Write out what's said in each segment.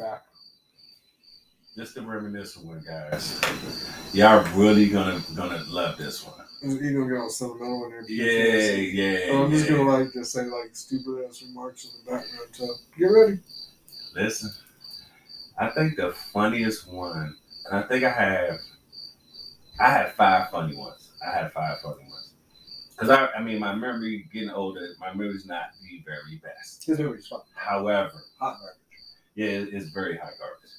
back. Just to reminisce one, guys. Y'all really gonna gonna love this one. You gonna get all sentimental in there? Yeah, yeah. Oh, I'm just yeah. gonna like just say like stupid ass remarks in the background. So get ready. Listen, I think the funniest one, and I think I have, I had five funny ones. I had five funny ones. Cause I, I mean, my memory getting older, my memory's not the very best. His movie's fun. However, Hot garbage. Yeah, it- it's very hot garbage.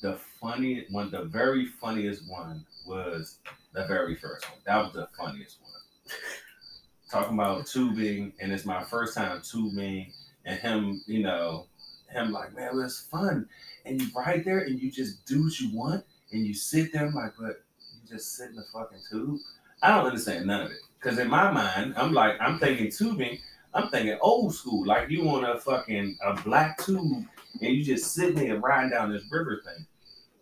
The funny one, the very funniest one was the very first one. That was the funniest one. Talking about tubing, and it's my first time tubing, and him, you know, him like, man, it was fun. And you right there, and you just do what you want, and you sit there. I'm like, but you just sit in the fucking tube. I don't understand none of it. Cause in my mind, I'm like, I'm thinking tubing. I'm thinking old school, like you on a fucking a black tube, and you just sitting there riding down this river thing,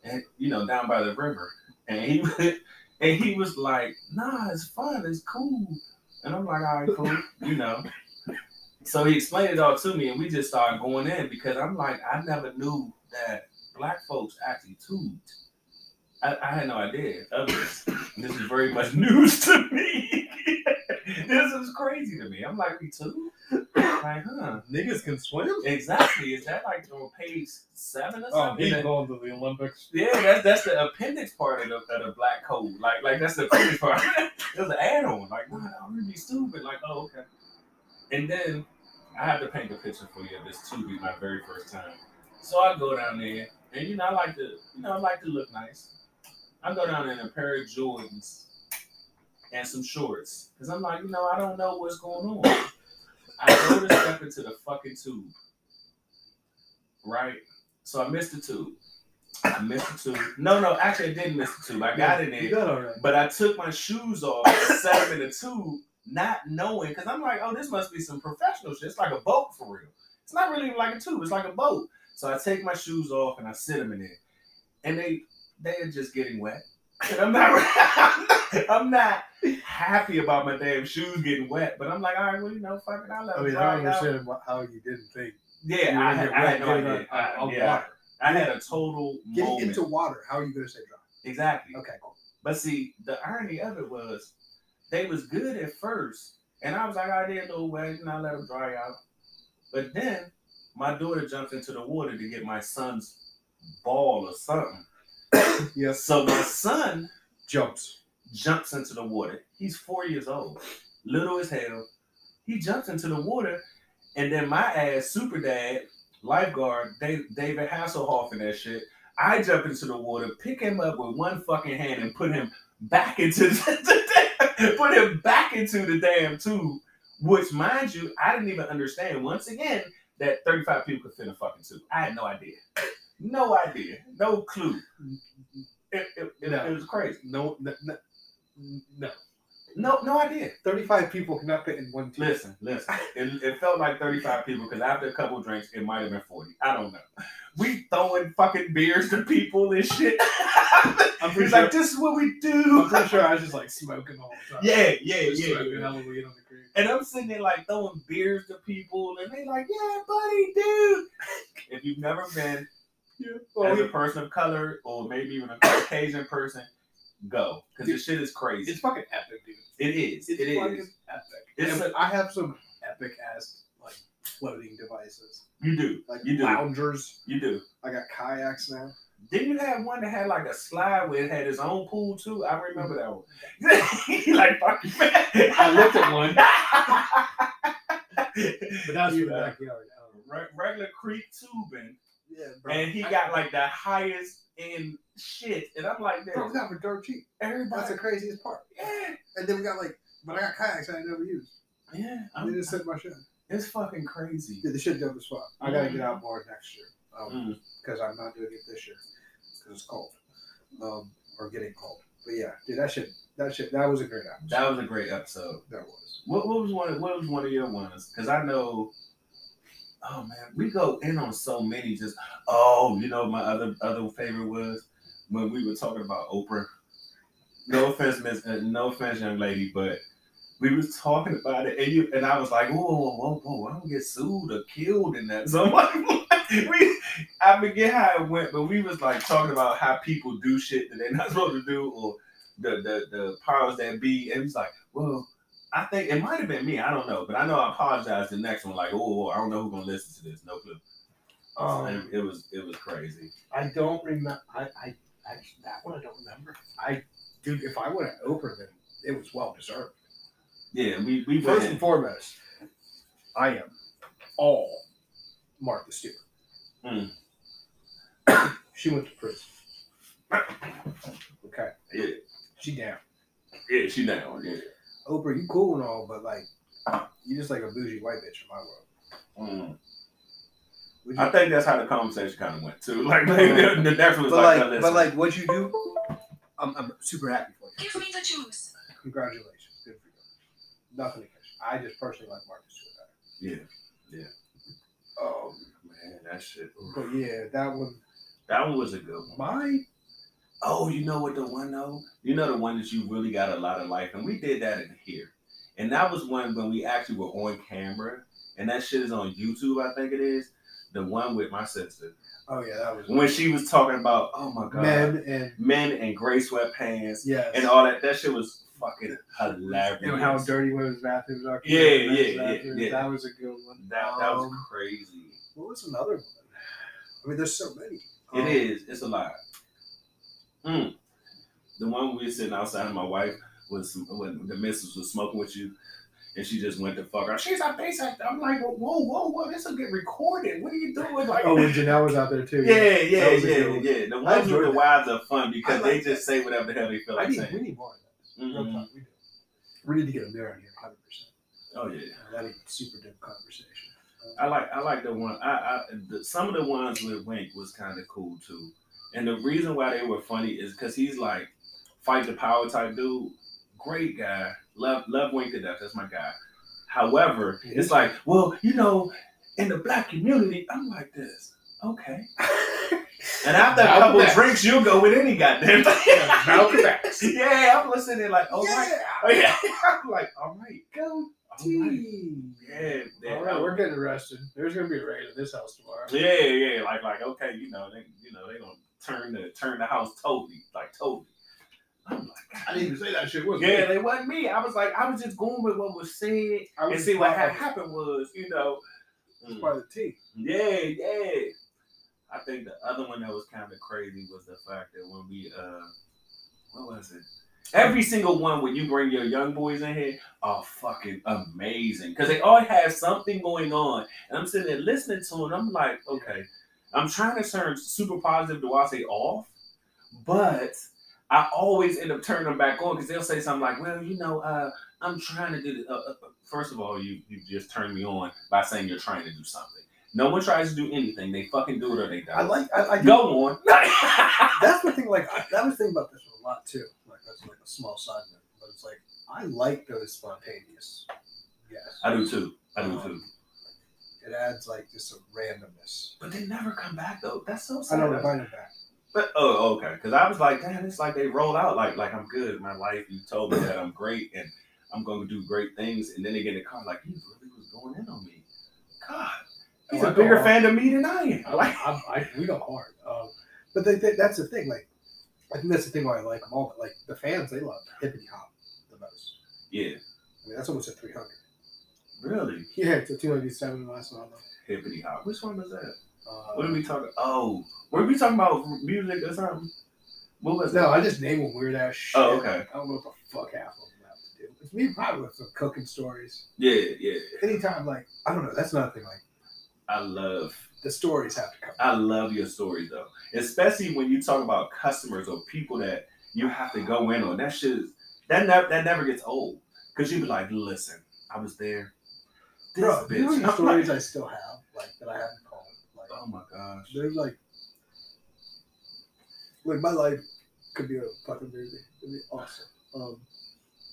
and you know, down by the river. And he and he was like, nah, it's fun, it's cool. And I'm like, all right, cool, you know. So he explained it all to me, and we just started going in because I'm like, I never knew that black folks actually tubed. I, I had no idea of this. This is very much news to me. this is crazy to me. I'm like, we tube? Like, huh? Niggas can swim? Exactly. Is that like on page seven or Oh, something? he's going to the Olympics. yeah, that's that's the appendix part of the, of the black code. Like like that's the appendix part. There's an add-on. Like, nah, I'm really stupid. Like, oh okay. And then I have to paint a picture for you of this tubing my very first time. So I go down there, and you know I like to you know I like to look nice. I go down there in a pair of Jordans and some shorts because I'm like, you know, I don't know what's going on. I go to step into the fucking tube, right? So I missed the tube. I missed the tube. No, no, actually I didn't miss the tube. I got in You there, got all right. but I took my shoes off and set them in the tube, not knowing because I'm like, oh, this must be some professional shit. It's like a boat for real. It's not really like a tube. It's like a boat. So I take my shoes off and I sit them in there, and they they are just getting wet. And I'm not, I'm not happy about my damn shoes getting wet, but I'm like, all right, well, you know, fuck it, I'll let I mean, I don't out. understand how you didn't think. Yeah, I had, I had no idea. on- I, on yeah, water. I had a total Getting moment. into water, how are you going to stay dry? exactly. Okay, cool. But see, the irony of it was they was good at first, and I was like, I did a little wet, and I let them dry out. But then my daughter jumped into the water to get my son's ball or something. Yes. So my son Jumps. jumps into the water. He's four years old, little as hell. He jumps into the water, and then my ass, super dad, lifeguard, Dave, David Hasselhoff and that shit. I jump into the water, pick him up with one fucking hand, and put him back into the, put him back into the damn tube. Which, mind you, I didn't even understand. Once again, that 35 people could fit in a fucking tube. I had no idea. No idea. No clue. It, it, it, No. it was crazy. No, no, no, no. No, idea. 35 people cannot fit in one tube. Listen, listen. It, it felt like 35 people because after a couple drinks, it might have been 40. I don't know. We throwing fucking beers to people and shit. I'm pretty He's sure. like, this is what we do. I'm pretty sure I was just like smoking all the time. Yeah, yeah, Just yeah. smoking yeah. hella weed on the creek. And I'm sitting there like throwing beers to people, and they like, yeah, buddy, dude. If you've never been Yeah. as a person of color or maybe even a Caucasian person, go because this shit is crazy. it's fucking epic, dude. It is. It's It is. fucking epic. It's a- I have some epic ass like floating devices, You do. like You do. loungers. You do. I got kayaks now. Didn't you have one that had like a slide where it had its own pool too? I remember that one. Like fuck you, man. I looked at one. But that's You for the backyard. Regular creek tubing, yeah, bro. and he I- got like the highest in shit, and I'm like, Bro, we got for dirt cheap. everybody, That's the craziest part. yeah, And then we got like, but I got kayaks I never used. yeah, I I'm, just sit in my shit. it's fucking crazy. Yeah, the shit dope as fuck. I gotta get out more next year Mm. because I'm not doing it this year because it's cold, um, or getting cold. But yeah, dude, that shit, that shit, that was a great episode. That was a great episode. That was. What, what was one? Of, what was one of your ones? Because I know. Oh man, we go in on so many. Just oh, you know, my other other favorite was when we were talking about Oprah. No offense, Miss. Uh, no offense, young lady, but we was talking about it, and you and I was like, whoa, whoa, whoa, whoa! I don't get sued or killed in that. So I'm like, we, I forget how it went, but we was like talking about how people do shit that they're not supposed to do, or the the the powers that be, and he's like, well. I think it might have been me. I don't know, but I know I apologized the next one. Like, oh, I don't know who's gonna listen to this. No clue. Um, it was it was crazy. I don't remember. I, I, I that one I don't remember. I, dude, if I would have Oprah, then it was well deserved. Yeah, we we First went. and foremost, I am all Martha Stewart. Mm. she went to prison. Okay, Yeah, she down. yeah, she down. Yeah. Oprah, you cool and all, but like, you just like a bougie white bitch in my world. Mm. Would I think that's how the conversation kind of went too. Like, the, the next one was but like, like, no, but like, what you do, I'm, I'm super happy for you. Give me the juice. Congratulations, good for you. Nothing against you. I just personally like Martha Stewart better. yeah, yeah. Oh Man, that shit. but yeah, that one, That one was a good one. my Oh, you know what the one though? You know the one that you really got a lot of life, and we did that in here, and that was one when we actually were on camera, and that shit is on YouTube, I think it is. The one with my sister oh yeah, that was when she was talking about, oh my god, men and men and gray sweatpants yes, and all that. That shit was fucking hilarious. and how dirty women's bathrooms are. Yeah, compared to men's yeah, yeah, yeah. That was a good one. that that was Um, crazy. What was another one? I mean, there's so many. It Um, is. It's a lot. Mm. The one we were sitting outside, and my wife was when the missus was smoking with you, and she just went to fuck her. She's a face actor. I'm like, whoa, whoa, whoa, this will get recorded. What are you doing? Like, Oh, when Janelle was out there too. yeah, yeah, That yeah, yeah. The ones with the that. wives are fun because I they like just say whatever the hell they feel I like need, we need more of that. Mhm. we. We need to get a mirror in here, hundred percent. Oh yeah. That ain't super deep conversation. I like I like the one. I, I the, some of the ones with Wink was kind of cool too, and the reason why they were funny is because he's like fight the power type dude. Great guy. Love love Wink to death. That's my guy. However, it's like, well, you know, in the black community, I'm like this. Okay. And after a couple X. drinks, you'll go with any goddamn thing. Malcolm X. yeah, I'm listening like, oh right. yeah. Oh, yeah. I'm like, all right. Go right. team. Yeah, yeah. All right, we're getting arrested. There's gonna be a raid at this house tomorrow. Yeah, yeah, like like okay, you know they you know they gonna turn the turn the house totally like totally. I'm like, I didn't even say that shit. Was yeah, it wasn't me. I was like, I was just going with what was said I was and see what had happened was, you know, was mm, part of the team. yeah, yeah. I think the other one that was kind of crazy was the fact that when we uh, what was it? Every single one when you bring your young boys in here are fucking amazing because they all have something going on, and I'm sitting there listening to them. I'm like, okay, I'm trying to turn super positive to I say off, but I always end up turning them back on because they'll say something like, well, you know, uh, I'm trying to do. this. Uh, uh, first of all, you you just turned me on by saying you're trying to do something. No one tries to do anything. They fucking do it or they don't. I like. I, I do- Go on. That's the thing. Like I, that was the thing about this one a lot too. Like that's like a small side note, but it's like I like those spontaneous. Yes, I do too. I do too. It adds like just a randomness. But they never come back though. That's so sad. I sad. don't invite it back. But oh, okay. Because I was like, damn, it's like they roll out like like I'm good. My life. You told me that I'm great and I'm going to do great things. And then they get in the car like, he really was going in on me. God, he's Oh, I a bigger fan of me than I am. I Like. I, I, we go hard. Um, but they, they, that's the thing. Like I think that's the thing why I like them all. But like the fans, they love hippity hop the most. yeah, I mean, that's almost a three hundred. Really. Yeah, it's a two ninety seven last one. Hippity hop. Which one was that? Uh, What are we talking? Oh, were we talking about music or something? What was No, it? I just name them weird ass shit. Oh, okay. I don't know what the fuck half of them have to do. It's me probably with some cooking stories. Yeah, yeah. Anytime, like I don't know, that's another thing. Like I love the stories have to come. I love your stories though, especially when you talk about customers or people that you have to go in on. That shit, that never that never gets old because you be like, listen, I was there. Bro, you know the stories I still have, like that I haven't called. Like oh my gosh. there's like, like my life could be a fucking movie. It'd be awesome. Um,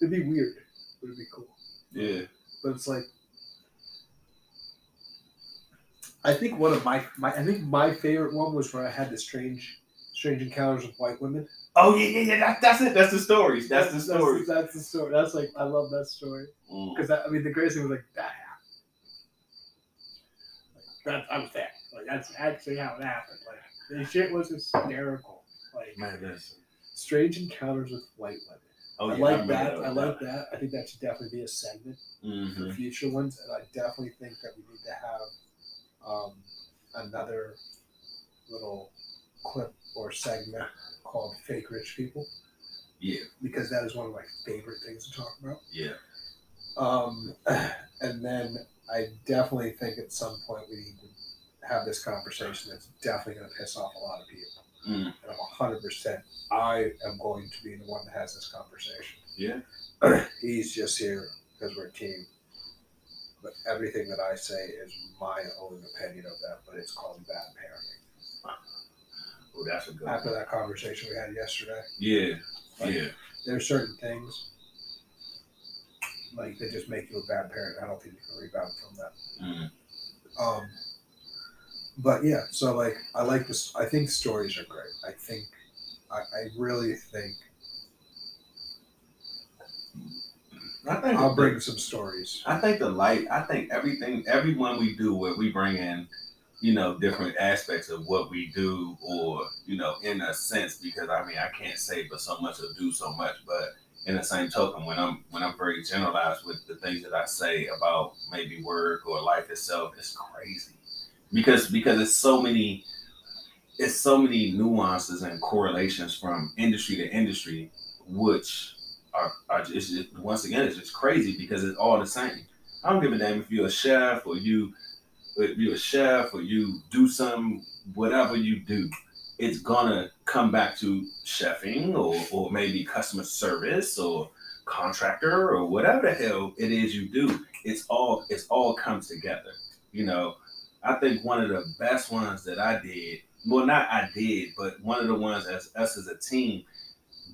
it'd be weird, but it'd be cool. Yeah. But it's like, I think one of my my I think my favorite one was where I had the strange strange encounters with white women. Oh yeah, yeah, yeah. That, that's it. That's the stories. That's, the stories. That's, the story. That's like I love that story Mm. because I mean the greatest thing was like that that I was there. Like that's actually how it happened. Like the shit was hysterical. Like Man, listen. Strange encounters with white women. Oh, I yeah, like remember that. I like that. I think that should definitely be a segment Mhm. for future ones, and I definitely think that we need to have um, another little clip or segment called "Fake Rich People" Yeah, because that is one of my favorite things to talk about. yeah. Um, and then I definitely think at some point we need to have this conversation that's definitely going to piss off a lot of people. Mm. And I'm 100%, I am going to be the one that has this conversation. Yeah. He's just here because we're a team. But everything that I say is my own opinion of that, but it's called bad parenting. Oh, that's a good one. After that conversation we had yesterday, Yeah, Like, yeah. there are certain things like that just make you a bad parent. I don't think you can rebound from that. Mm. Um, but yeah, so like I like this. I think stories are great. I think, I, I really think I think I'll the- bring some stories. I think the light. I think everything, everyone we do, where we bring in, you know, different aspects of what we do, or you know, in a sense, because I mean, I can't say but so much or do so much, but in the same token, when I'm when I'm very generalized with the things that I say about maybe work or life itself, it's crazy because because it's so many, it's so many nuances and correlations from industry to industry, which are, are just, once again it's just crazy because it's all the same. I don't give a damn if you're a chef or you if you're a chef or you do some whatever you do, it's gonna come back to chefing or or maybe customer service or contractor or whatever the hell it is you do. It's all it's all comes together. You know, I think one of the best ones that I did, well not I did, but one of the ones as us as a team,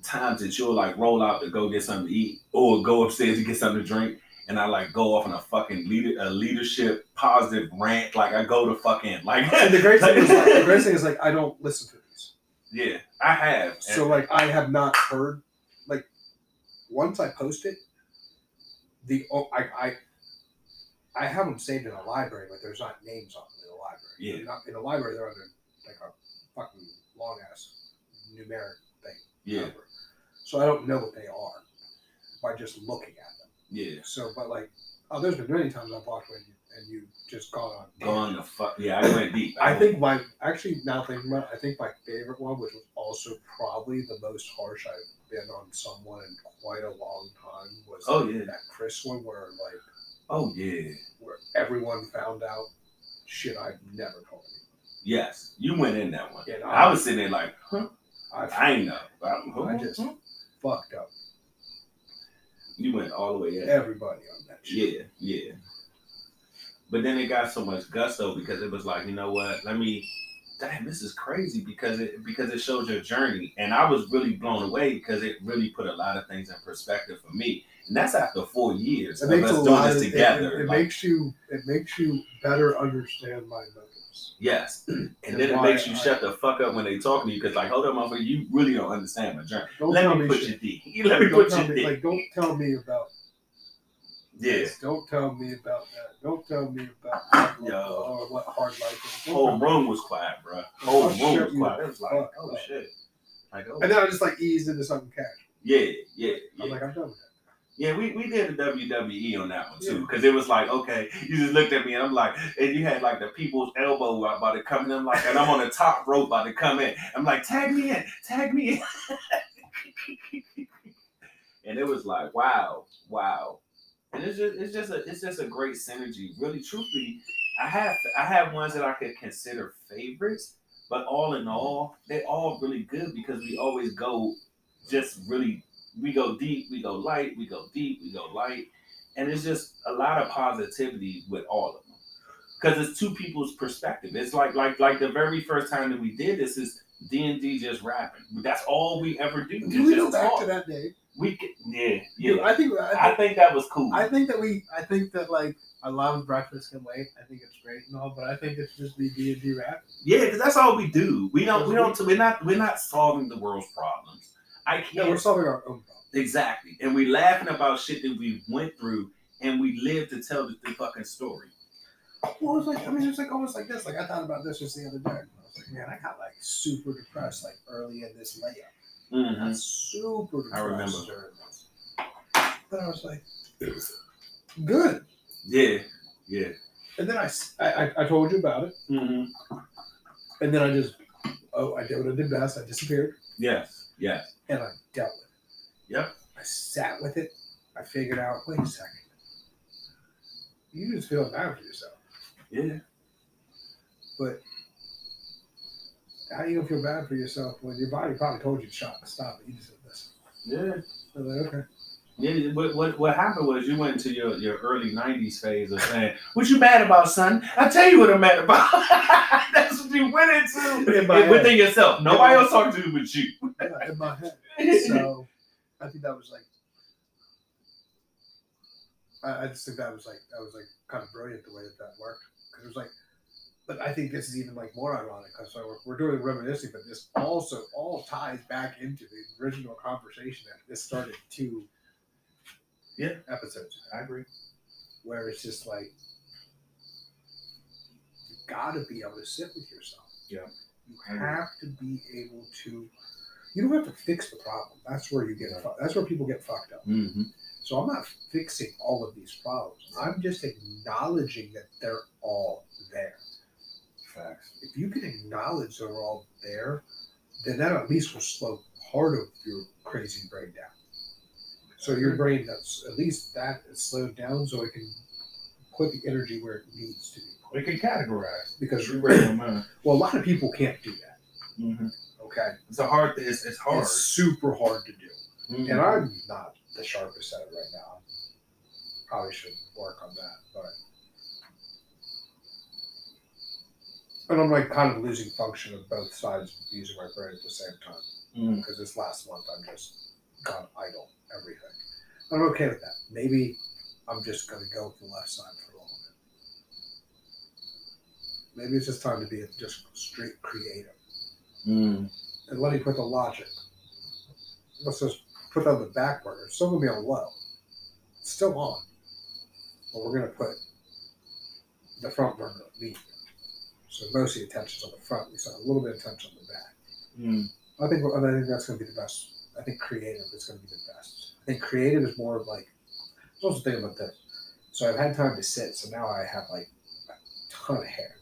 times that you'll like roll out to go get something to eat or go upstairs to get something to drink and I like go off on a fucking leader a leadership positive rant. Like I go to fucking like And the great thing is, like, the great thing is, like, I don't listen to these. yeah, I have. So, like, I have not heard. Like, once I post it, the oh, I I I have them saved in a library, but there's not names on them in the library. Yeah. They're not in the library. They're under like a fucking long ass numeric thing. yeah, number. So I don't know what they are by just looking at them. Yeah. So, but like, oh, there's been many times I've walked away and you, and you just gone on. Gone the fuck. Yeah, I went deep. I went- think my actually now thinking about, it, I think my favorite one, which was also probably the most harsh I've been on someone in quite a long time, was Oh, yeah. that Chris one where like Oh yeah. where everyone found out shit I've never told anyone. Yes, you went in that one. And I was sitting there like, huh? I, I ain't know. I just fucked up You went all the way in. everybody on that shit. Yeah, yeah. But then it got so much gusto because it was like, you know what? Let me. Damn, this is crazy because it because it shows your journey, and I was really blown away because it really put a lot of things in perspective for me, and that's after four years It of makes us a doing lot this of, it- together. It, it like, makes you it makes you better understand my motives. Yes, and then it why makes you shut the fuck up when they talking to you because, like, hold on, motherfucker, you really don't understand my journey. Don't Let me me put shit. your D. Let me don't put your me, D. like don't tell me about Yeah. this. Don't tell me about that. Don't tell me about Yo. or what hard life is. Whole room was quiet, bro. Whole room was quiet. It was like, fuck oh shit. Like, oh. And then I just like eased into something casual. Yeah, yeah, I'm like, I'm done with that. Yeah, we, we did the WWE on that one too, Yeah. because it was like, okay, you just looked at me and I'm like, and you had like the people's elbow about to come in. I'm like, and I'm on the top rope about to come in. I'm like, tag me in, tag me in. and it was like, wow, wow. And it's just it's just a it's just a great synergy. Really, truthfully, I have I have ones that I could consider favorites, but all in all, they're all really good because we always go just really we go deep, we go light, we go deep, we go light, and it's just a lot of positivity with all of them because it's two people's perspective. It's like like like the very first time that we did this is D and D just rapping. That's all we ever do. Is we go back talk. to that day? We could, yeah Dude, yeah. I think I I think, think that was cool. I think that we, I think that like I love breakfast and late. I think it's great and all, but I think it's just be D and D rap. yeah, because that's all we do. We don't we don't we're not we're not solving the world's problems. I can't we're solving our own problem. Exactly. And we laughing about shit that we went through and we live to tell the, the fucking story. Well, it was like I mean, it's like almost like this. Like I thought about this just the other day. I was like, man, I got like super depressed like early in this layup. Mhm. I got super depressed I remember. during. But I was like, good. Yeah, yeah. And then I, I, I told you about it, hmm and then I just, oh, I did what I did best. I disappeared, Yes, yes. and I dealt with it. Yep. I sat with it. I figured out. Wait a second. You just feel bad for yourself. Yeah. But how you gonna feel bad for yourself when your body probably told you to stop, stop it? You just said listen. Yeah. I was like, okay. Yeah, what, what what happened was you went into your, your early '90s phase of saying, "What you mad about, son? I tell you what I'm mad about." That's what you went into In my head. within yourself. Nobody else talking to you but you. Yeah, in my head. So I think that was like I, I just think that was like that was like kind of brilliant the way that that worked because it was like but I think this is even like more ironic because so we're, we're doing reminiscing but this also all ties back into the original conversation that this started two Yeah. episodes I agree. where it's just like you gotta be able to sit with yourself. Yeah. You have to be able to. You don't have to fix the problem. That's where you get. fu- That's where people get fucked up. Mm-hmm. So I'm not fixing all of these problems. I'm just acknowledging that they're all there. Facts. If you can acknowledge they're all there, then that at least will slow part of your crazy brain down. So your brain that's at least that is slowed down so it can put the energy where it needs to be. We can categorize. Because You well, a lot of people can't do that. Mm-hmm. Okay, It's a hard. It's, it's hard. it's super hard to do, Mhm. and I'm not the sharpest at it right now. Probably should work on that, but. And I'm like kind of losing function of both sides of using my brain at the same time. Because this last month I'm just gone idle everything. I'm okay with that. Maybe I'm just gonna go with the left side for a little bit. Maybe it's just time to be just straight creative Mm. and let me put the logic. Let's just put that on the back burner. It's still gonna be on low. It's still on, but we're gonna put the front burner medium. So most of the attention's on the front. We saw a little bit of attention on the back. Mm. I think I think that's going to be the best. I think creative is going to be the best. I think creative is more of like. I was also thinking about this. So I've had time to sit, so now I have like a ton of hair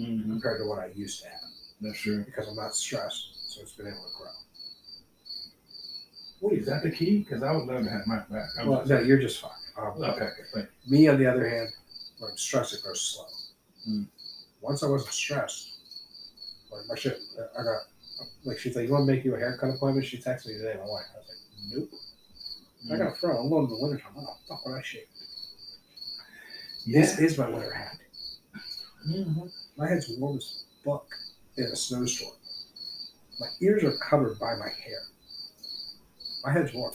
Mm-hmm. compared to what I used to have That's true. because I'm not stressed, so it's been able to grow. Wait, is that the key? Because I would love to have my back. I'm Well, just- no, you're just fine. Um, Okay. Thank Me, on the other hand, when I'm stressed, it goes slow. Mm. Once I wasn't stressed, like my shit, I got like she's like, "You want to make you a haircut appointment?" She texted me today. My wife. I was like, "Nope." you. I got a fro. I'm going in the wintertime. What the fuck would I shave? Yeah. This is my winter hat. Mhm. My head's warm as fuck in a snowstorm. My ears are covered by my hair. My head's warm.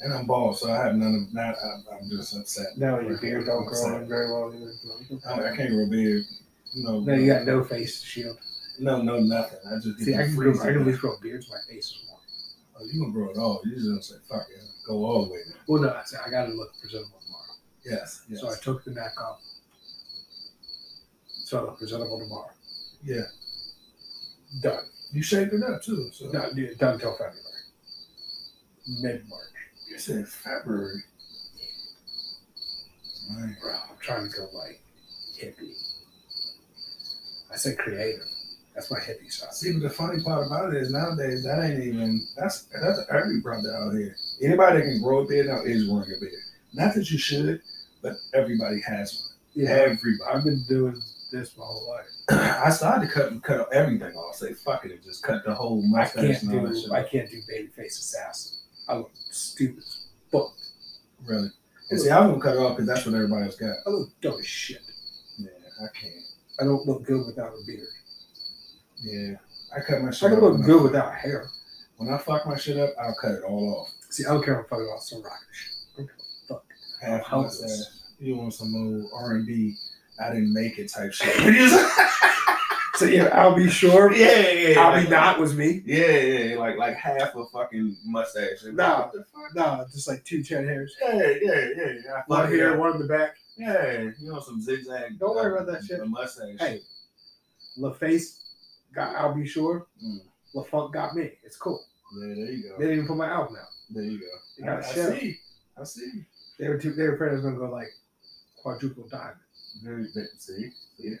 And I'm bald, so I have none of that. I'm, I'm just upset. No, your beard don't grow in very well I, I can't grow a beard. No, No, you got no face shield. No, no, nothing. I just See, I can, grow, I can at least grow a beard so my face is warm. Oh, you gonna grow it all? You just gonna say fuck it, go all the way. Now. Well, no, I said I got to look presentable tomorrow. Yes, yes, So I took the neck off. So I look presentable tomorrow. yeah. Done. You shaved it up too. So Done, dude, done until February. Mid March. you said February. Right. Bro, I'm trying to go like hippie. I said creative. That's my hippie side. See, but the funny part about it is nowadays that ain't even that's that's every brother out here. Anybody that can grow a beard now is growing a beard. Not that you should, but everybody has one. Yeah, Everybody. I've been doing this my whole life. I started to cut cut everything off. Say fuck it, and just cut the whole I can't and all that do shit. I can't do babyface assassin. I look stupid as fuck. Really. And see, I'm gonna cut it off because that's what everybody else got. I look dumb as shit. Yeah, I can't. I don't look good without a beard. Yeah, I cut my I shit can look good without hair. When I fuck my shit up, I'll cut it all off. See, I don't care if I'm fucking off some rock shit. I don't give a fuck. Half mustache. You want some old R and B? I didn't make it type shit. So yeah, I'll be sure. yeah, yeah. yeah I'll like- be not was me. Yeah, yeah, like like half a fucking mustache. Nah. The fuck? No, just like two chin hairs. Yeah, yeah, yeah. yeah. I One here, one in the back. Yeah, you know some zigzag. Don't worry about uh, that shit. A mustache. Hey, LaFace got I'll be sure. Mm. LaFunk got me. It's cool. Yeah, there you go. They didn't even put my album out. There you They go. got I, I see. I see. They were too, they were afraid I was gonna go like quadruple diamond. Very very- see. yeah.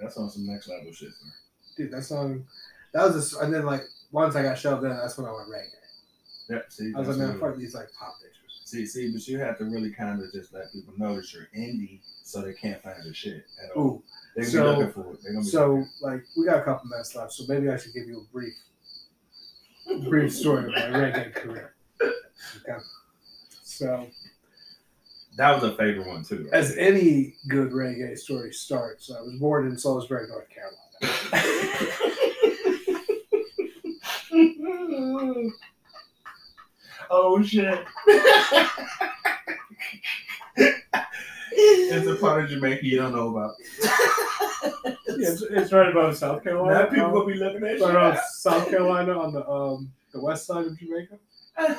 That's on some next level shit. Sir. Dude, that song that was just and then like once I got shoved in, that's when I went reggae. Yep. See. I was like, man, fuck these like pop pictures. See, see, but you have to really kind of just let people know that you're indie, so they can't find your shit at all. Ooh. They're So- looking for it. Be So like we got a couple minutes left, so maybe I should give you a brief brief story of my reggae career. Okay. So That was a favorite one too. right? as any good reggae story starts, I was born in Salisbury, North Carolina. oh shit! it's a part of Jamaica you don't know about. It's, it's right above South Carolina. Now people um, gonna be looking at right shit. South Carolina on the um the west side of Jamaica.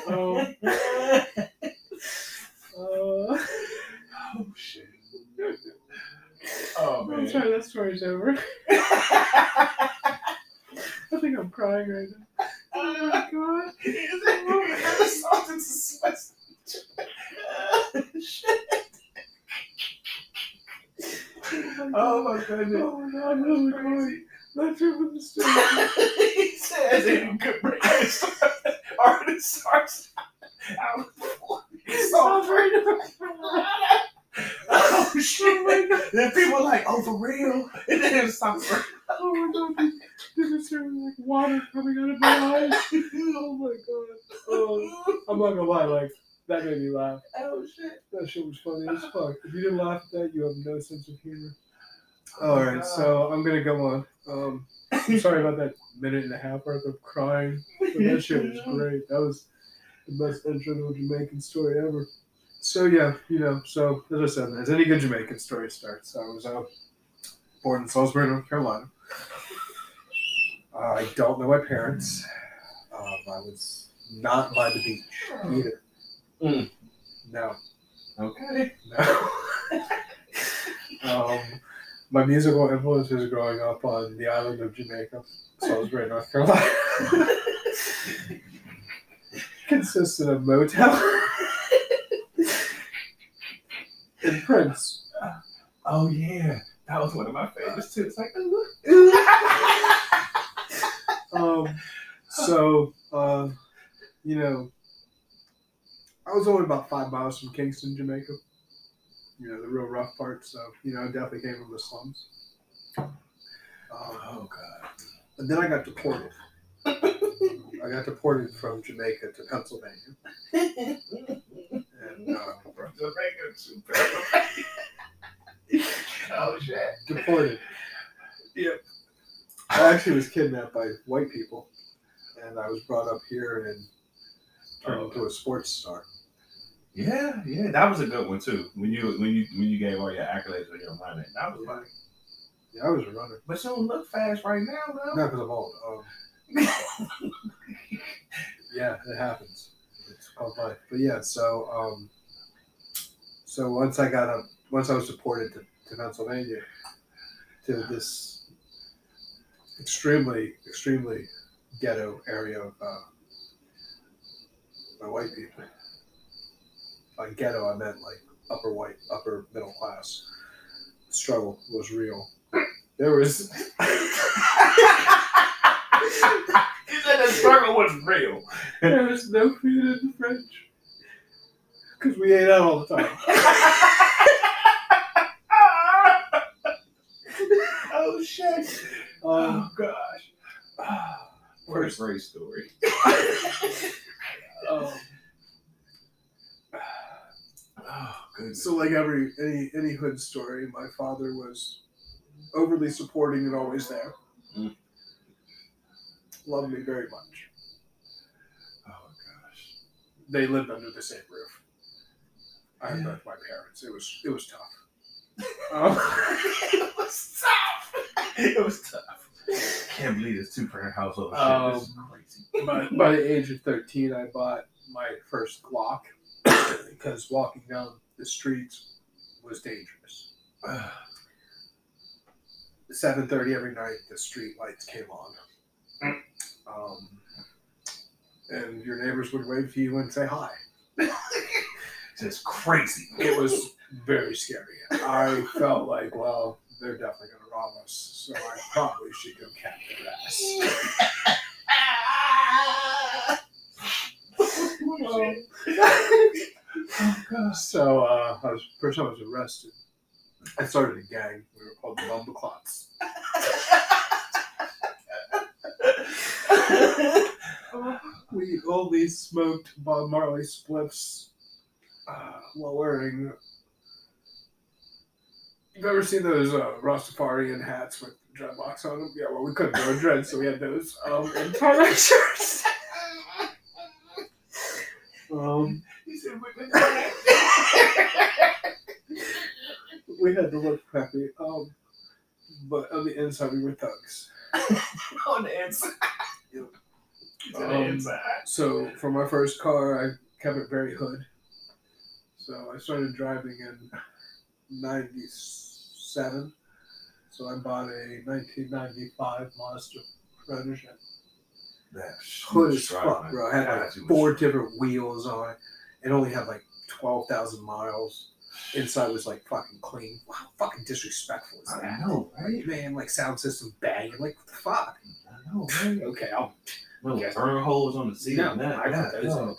Um, Uh, oh shit! Oh I'm man! sorry, that story's over. I think I'm crying right now. Oh my god. Oh, oh, oh my goodness! Oh no, I'm really crying. Not sure what the story. he says it could bring already starts out before. Sounds right. Oh shit! Oh then people like, oh for real? And then it stops. Oh my god. There's there like water coming out of my eyes. Oh my god. Oh, I'm not gonna lie, like that made me laugh. Oh shit! That shit was funny as fuck. If you didn't laugh at that, you have no sense of humor. All right, so I'm gonna go on. Um, I'm sorry about that minute and a half worth of crying, but that shit was great. That was the best intro to a Jamaican story ever. So yeah, you know, so as I said, as any good Jamaican story starts, I was uh, born in Salisbury, North Carolina. Uh, I don't know my parents. Um, I was not by the beach either. Mm. No. Okay. No. um, my musical influences growing up on the island of Jamaica, Salisbury, North Carolina, consisted of Motown and Prince. Oh yeah, that was one of my favorites too. It's like, Um, so, uh, you know, I was only about five miles from Kingston, Jamaica. You know, the real rough part. So, you know, I definitely came from the slums. Um, oh god. and then I got deported. I got deported from Jamaica to Pennsylvania. And uh, Jamaica super. oh shit. deported. Yep. I actually was kidnapped by white people, and I was brought up here and turned Oh. into a sports star. Yeah, yeah, that was a good one too. When you when you when you gave all your accolades when you were running, that was Yeah. like, Yeah, I was a runner. But you don't look fast right now, though. Not because I'm old. Um, yeah, it happens. It's called life. But yeah, so um, so once I got up, once I was deported to, to Pennsylvania, to this extremely, extremely ghetto area of uh, by white people. By ghetto, I meant like upper white, upper middle class. Struggle was real. There was. he said the struggle was real. There was no food in the fridge. Because we ate out all the time. oh shit. Oh gosh. what a great story. Oh so like every any any hood story, my father was overly supporting and always there. Mm. Loved me very much. Oh gosh. They lived under the same roof. I Yeah. both my parents. It was it was tough. Um, it was tough. It was tough. Can't believe this two parent household. Um, shit. Is crazy. by, by the age of 13, I bought my first Glock because walking down the streets was dangerous. Seven thirty every night, the street lights came on, um, and your neighbors would wave to you and say hi. Just crazy. It was very scary. I felt like, well, they're definitely going to rob us, so I probably should go cap their ass. Oh gosh. So uh, I was first time I was arrested. I started a gang. We were called the Bumbleclots. We only smoked Bob Marley spliffs uh, while wearing. You've ever seen those uh, Rastafarian hats with dreadlocks on them? Yeah, well, we couldn't grow dreads, so we had those um, and tie-dye shirts. Um, said, we had to look preppy, um, but on the inside we were thugs. on the inside. He said, Um, inside. So for my first car, I kept it very hood. So I started driving in '97. So I bought a 1995 Mazda Protege. That Hood as fuck, bro. I had like four different wheels on it. It only had like 12,000 miles. Inside was like fucking clean. Wow, fucking disrespectful is I that? know, right? Man, like sound system banging. Like, what the fuck? I know, right? Okay, I'll. Yes. burn holes on the seat. No, that. I put those no.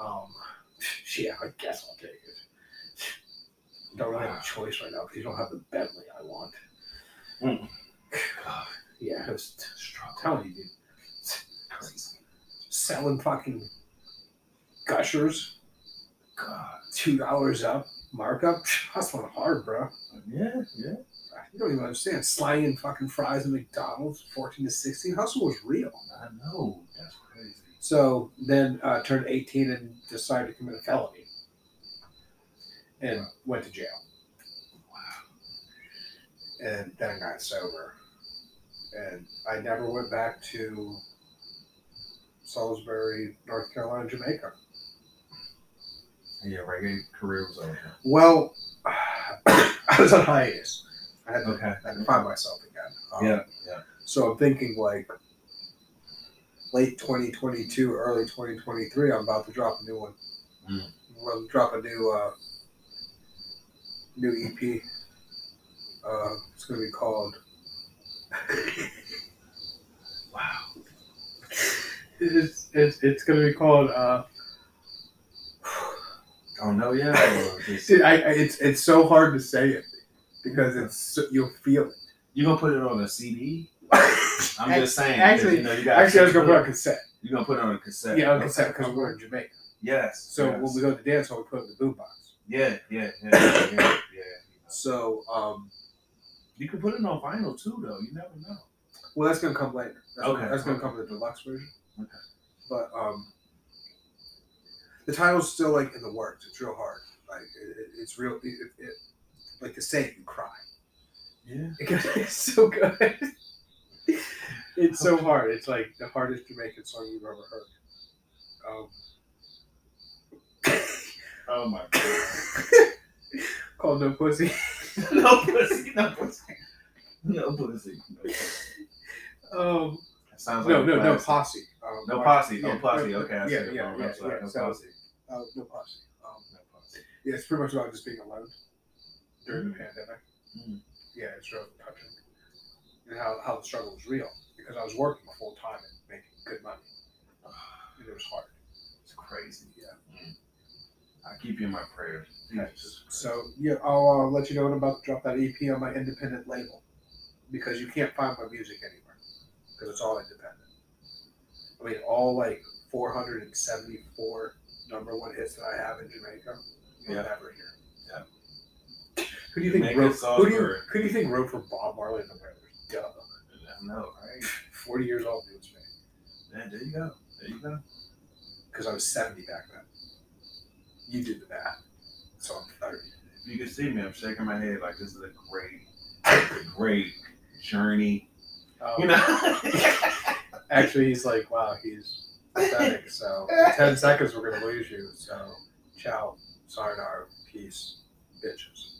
Um, yeah, I guess I'll take it. Don't really have a choice right now because you don't have the Bentley I want. Mm. Yeah, I was telling you, dude. Selling fucking gushers, God. two dollars up, markup. Hustling hard, bro. Yeah, yeah. You don't even understand. Slanging fucking fries at McDonald's, 14 to 16. Hustle was real. I know. That's crazy. So then uh, turned 18 and decided to commit a felony and went to jail. Wow. And then I got sober. And I never went back to Salisbury, North Carolina, Jamaica. Your reggae career was over. Well, I was on hiatus. I had to, Okay. I had to find myself again. Um, Yeah, yeah. So I'm thinking like late 2022, early 2023. I'm about to drop a new one. Mm. I'm drop a new uh, new EP. Uh, it's going to be called. Wow. It's it's, it's going to be called. Uh, Oh no, yeah. dude, I, I it's it's so hard to say it because it's so, you'll feel it. You gonna put it on a CD? I'm just saying. Actually- you know, you Actually, I was going to put it on cassette. You gonna put it on a cassette? Yeah, on Okay. cassette because we're in Jamaica. Yes. So yes. when we go to the dance hall, we put it in the boombox. Yeah, yeah, yeah, yeah, yeah. yeah. So, um, You can put it on vinyl too, though. You never know. well, that's gonna come later. That's Okay, Gonna, that's gonna come in the deluxe version. Okay. But um, the title's still like in the works. It's real hard. Like it, it, it's real. It, it, it, like to say it, you cry. Yeah. It's so good. it's so hard. It's like the hardest Jamaican song you've ever heard. Um, Oh my god. called No Pussy. no pussy. No pussy. No pussy. No pussy. Um, That sounds like no, no, no posse. Um, No Mark- posse. No yeah, posse. Okay. I yeah, yeah, yeah, yeah, No posse. Uh, no posse. Um, No posse. Yeah, it's pretty much about just being alone during the Mm. pandemic. Mm. Yeah, it's really touching. And how, how the struggle was real because I was working full time and making good money. And it was hard. It's crazy. Yeah. Mm. I keep you in my prayers. Jesus. So, yeah, I'll uh, let you know when I'm about to drop that EP on my independent label because you can't find my music anywhere because it's all independent. I mean, all like 474 number one hits that I have in Jamaica, you'll Yeah. never hear. Yeah. Who do you think wrote? Who do you, who do you think wrote for Bob Marley and the Wailers? Duh. I know, right? 40 years old, dude. Yeah, there you go. There you go. Because I was 70 back then. You did the math. So I'm 30. If you can see me, I'm shaking my head like this is a great, a great journey. Um, You know? Actually, he's like, wow, he's pathetic. So in 10 seconds, we're going to lose you. So ciao, sayonara, peace, bitches.